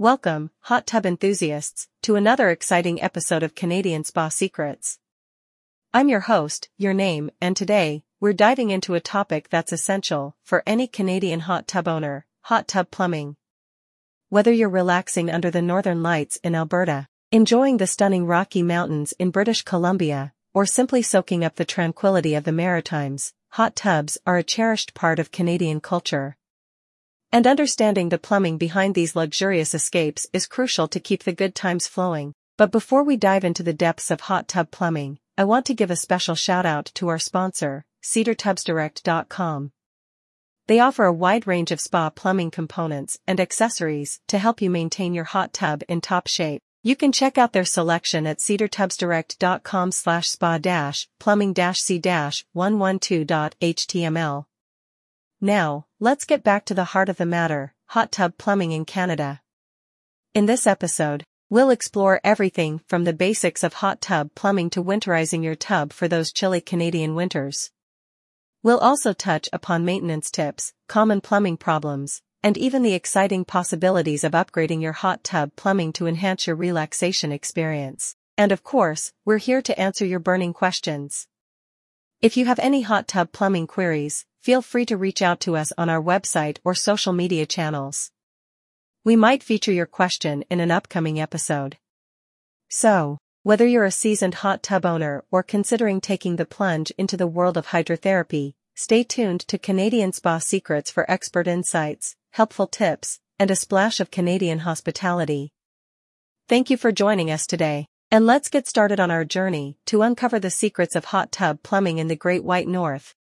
Welcome, hot tub enthusiasts, to another exciting episode of Canadian Spa Secrets. I'm your host, your name, and today, we're diving into a topic that's essential for any Canadian hot tub owner, hot tub plumbing. Whether you're relaxing under the northern lights in Alberta, enjoying the stunning Rocky Mountains in British Columbia, or simply soaking up the tranquility of the Maritimes, hot tubs are a cherished part of Canadian culture. And understanding the plumbing behind these luxurious escapes is crucial to keep the good times flowing. But before we dive into the depths of hot tub plumbing, I want to give a special shout out to our sponsor, CedarTubsDirect.com. They offer a wide range of spa plumbing components and accessories to help you maintain your hot tub in top shape. You can check out their selection at cedartubsdirect.com slash spa plumbing c dash 112.html. Now, let's get back to the heart of the matter, hot tub plumbing in Canada. In this episode, we'll explore everything from the basics of hot tub plumbing to winterizing your tub for those chilly Canadian winters. We'll also touch upon maintenance tips, common plumbing problems, and even the exciting possibilities of upgrading your hot tub plumbing to enhance your relaxation experience. And of course, we're here to answer your burning questions. If you have any hot tub plumbing queries, feel free to reach out to us on our website or social media channels. We might feature your question in an upcoming episode. So, whether you're a seasoned hot tub owner or considering taking the plunge into the world of hydrotherapy, stay tuned to Canadian Spa Secrets for expert insights, helpful tips, and a splash of Canadian hospitality. Thank you for joining us today. And let's get started on our journey to uncover the secrets of hot tub plumbing in the Great White North.